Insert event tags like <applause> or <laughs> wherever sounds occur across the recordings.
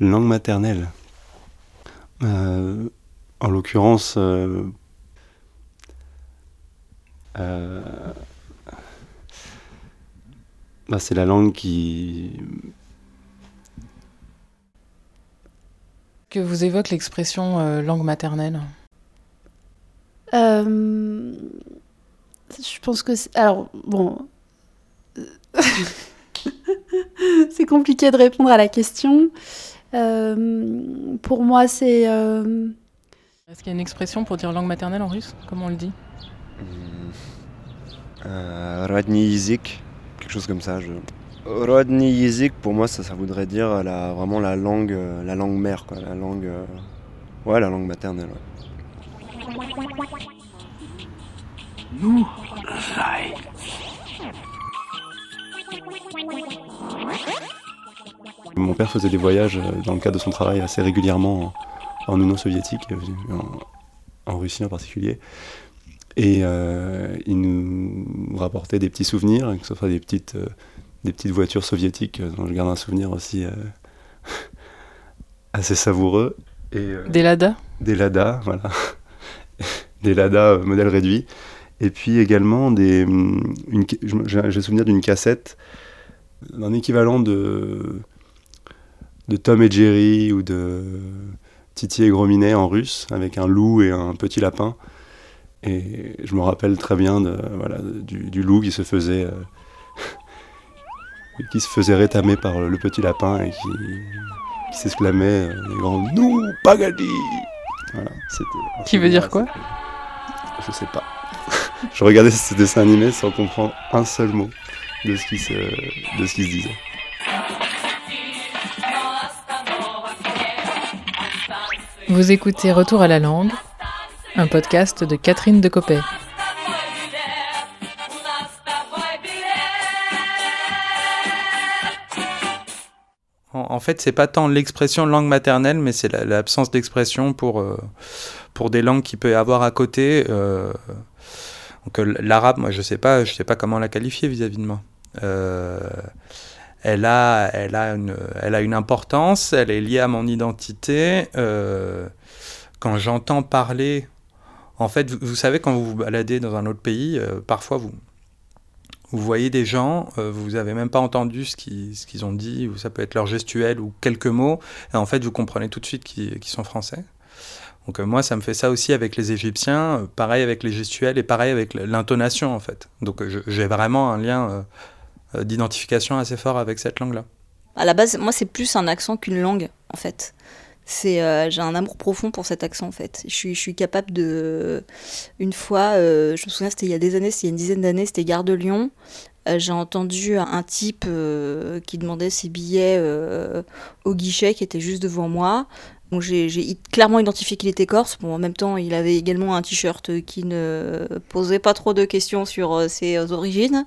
Langue maternelle. Euh, en l'occurrence, euh, euh, bah, c'est la langue qui... Que vous évoque l'expression euh, langue maternelle Euh, je pense que c'est... Alors, bon... <laughs> c'est compliqué de répondre à la question. Euh, pour moi, c'est. Euh, Est-ce qu'il y a une expression pour dire langue maternelle en russe Comment on le dit? Hmm. Euh, Rodni Yizik, quelque chose comme ça. Je... Pour moi, ça, voudrait dire vraiment la langue, la langue mère, quoi, la langue. Ouais, la langue maternelle. Ouais. Nous, Mon père faisait des voyages euh, dans le cadre de son travail assez régulièrement en, en Union soviétique, euh, en, en Russie en particulier. Et euh, il nous rapportait des petits souvenirs, que ce soit des petites, euh, des petites voitures soviétiques dont je garde un souvenir aussi <laughs> assez savoureux. Et, Des Lada des Lada, voilà. <laughs> des Lada modèle réduit. Et puis également des, hum, j'ai souvenir d'une cassette, d'un équivalent de, de Tom et Jerry ou de Titi et Gros Minet en russe, avec un loup et un petit lapin. Et je me rappelle très bien de, voilà, du, du loup qui se faisait, euh, <laughs> qui se faisait rétamer par le petit lapin et qui, qui s'exclamait euh, des grands Nous, Pagadi Voilà, c'était Qui veut dire quoi? Je sais pas. <laughs> je regardais ce dessin animé sans comprendre un seul mot de ce qui se, de ce qui se disait. Vous écoutez Retour à la langue, un podcast de Catherine Decopé. En, fait, c'est pas tant l'expression langue maternelle, mais c'est la- l'absence d'expression pour, euh, pour des langues qu'il peut y avoir à côté. euh, donc euh, l'arabe, moi, je sais pas, je sais pas comment la qualifier vis-à-vis de moi. Elle a, elle a une, elle a une importance, elle est liée à mon identité. euh, quand j'entends parler, en fait, vous, savez, quand vous vous baladez dans un autre pays, euh, parfois vous, vous voyez des gens, euh, vous n'avez même pas entendu ce qu'ils ce ont dit, ou ça peut être leur gestuelle ou quelques mots, et en fait vous comprenez tout de suite qu'ils qu'ils sont français. Donc moi ça me fait ça aussi avec les Égyptiens, pareil avec les gestuels et pareil avec l'intonation en fait. Donc j'ai vraiment un lien d'identification assez fort avec cette langue-là. À la base, moi, c'est plus un accent qu'une langue, en fait. C'est, euh, j'ai un amour profond pour cet accent, en fait. Je suis, je suis capable de. Une fois, euh, je me souviens, c'était il y a des années, c'était il y a une dizaine d'années, c'était Gare de Lyon. Euh, j'ai entendu un type euh, qui demandait ses billets euh, au guichet, qui était juste devant moi. Donc j'ai clairement identifié qu'il était corse. Bon, en même temps, il avait également un t-shirt qui ne posait pas trop de questions sur euh, ses euh, origines.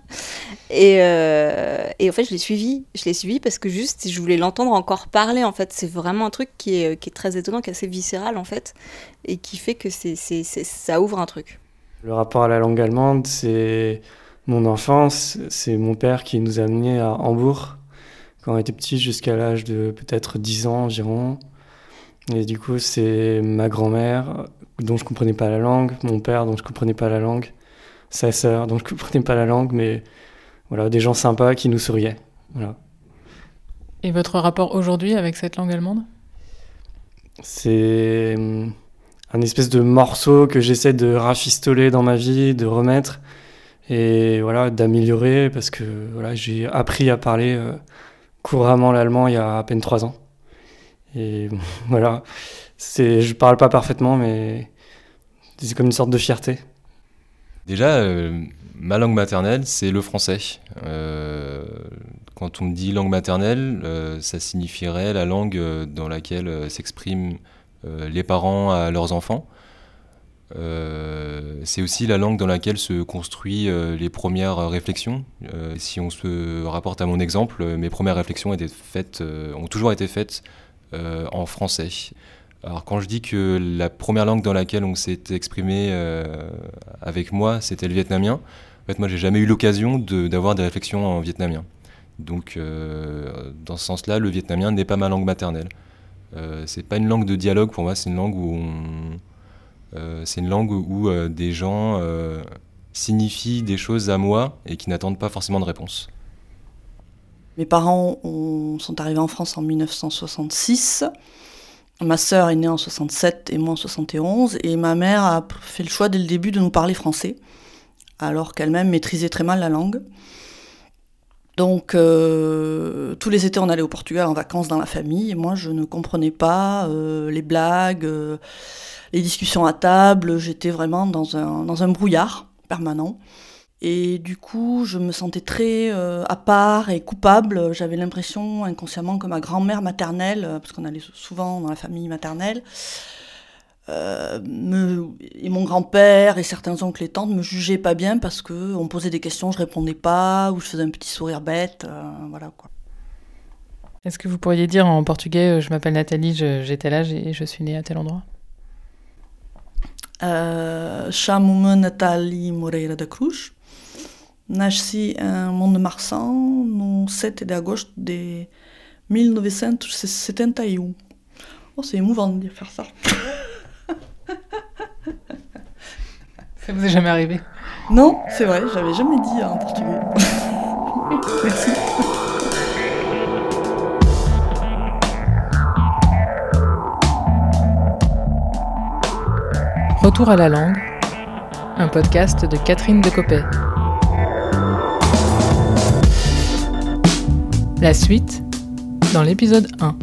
Et, euh, et en fait, je l'ai suivi. Je l'ai suivi parce que juste, je voulais l'entendre encore parler. En fait, c'est vraiment un truc qui est, très étonnant, qui est assez viscéral en fait, et qui fait que ça ouvre un truc. Le rapport à la langue allemande, c'est mon enfance. C'est mon père qui nous a amenés à Hambourg quand on était petit jusqu'à l'âge de peut-être 10 ans environ. Et du coup, c'est ma grand-mère dont je comprenais pas la langue, mon père dont je comprenais pas la langue, sa sœur dont je comprenais pas la langue, mais voilà, des gens sympas qui nous souriaient. Voilà. Et votre rapport aujourd'hui avec cette langue allemande? C'est hum, un espèce de morceau que j'essaie de rafistoler dans ma vie, de remettre et voilà, d'améliorer parce que voilà, j'ai appris à parler euh, couramment l'allemand il y a à peine trois ans. Et <laughs> voilà, c'est, je parle pas parfaitement, mais c'est comme une sorte de fierté. Déjà, euh, ma langue maternelle, c'est le français. Euh, quand on me dit langue maternelle, euh, ça signifierait la langue dans laquelle s'expriment les parents à leurs enfants. C'est aussi la langue dans laquelle se construisent les premières réflexions. Si on se rapporte à mon exemple, mes premières réflexions ont toujours été faites en français. Alors quand je dis que la première langue dans laquelle on s'est exprimé euh, avec moi, c'était le vietnamien, en fait moi j'ai jamais eu l'occasion d'avoir des réflexions en vietnamien. Donc euh, dans ce sens-là, le vietnamien n'est pas ma langue maternelle. c'est pas une langue de dialogue pour moi, c'est une langue où des gens signifient des choses à moi et qui n'attendent pas forcément de réponse. Mes parents sont arrivés en France en 1966. Ma sœur est née en 67 et moi en 71. Et ma mère a fait le choix dès le début de nous parler français, alors qu'elle-même maîtrisait très mal la langue. Donc euh, tous les étés on allait au Portugal en vacances dans la famille et moi je ne comprenais pas euh, les blagues, euh, les discussions à table, j'étais vraiment dans un, dans un brouillard permanent. Et du coup, je me sentais très euh, à part et coupable. J'avais l'impression inconsciemment que ma grand-mère maternelle, euh, parce qu'on allait souvent dans la famille maternelle, euh, me, et mon grand-père et certains oncles et tantes me jugeaient pas bien parce que on posait des questions, je répondais pas, ou je faisais un petit sourire bête, voilà quoi. Est-ce que vous pourriez dire en portugais, je m'appelle Nathalie, j'étais là et je suis née à tel endroit? Euh, Chamo-me Nathalie Moreira da Cruz. Nasci em Mont-de-Marsan no 7 de agosto de 1971. Oh, c'est émouvant de faire ça. <laughs> ça vous est jamais arrivé? Non, c'est vrai, j'avais jamais dit en portugais. <laughs> Merci. Retour à la langue, un podcast de Catherine Decopé. La suite dans l'épisode 1.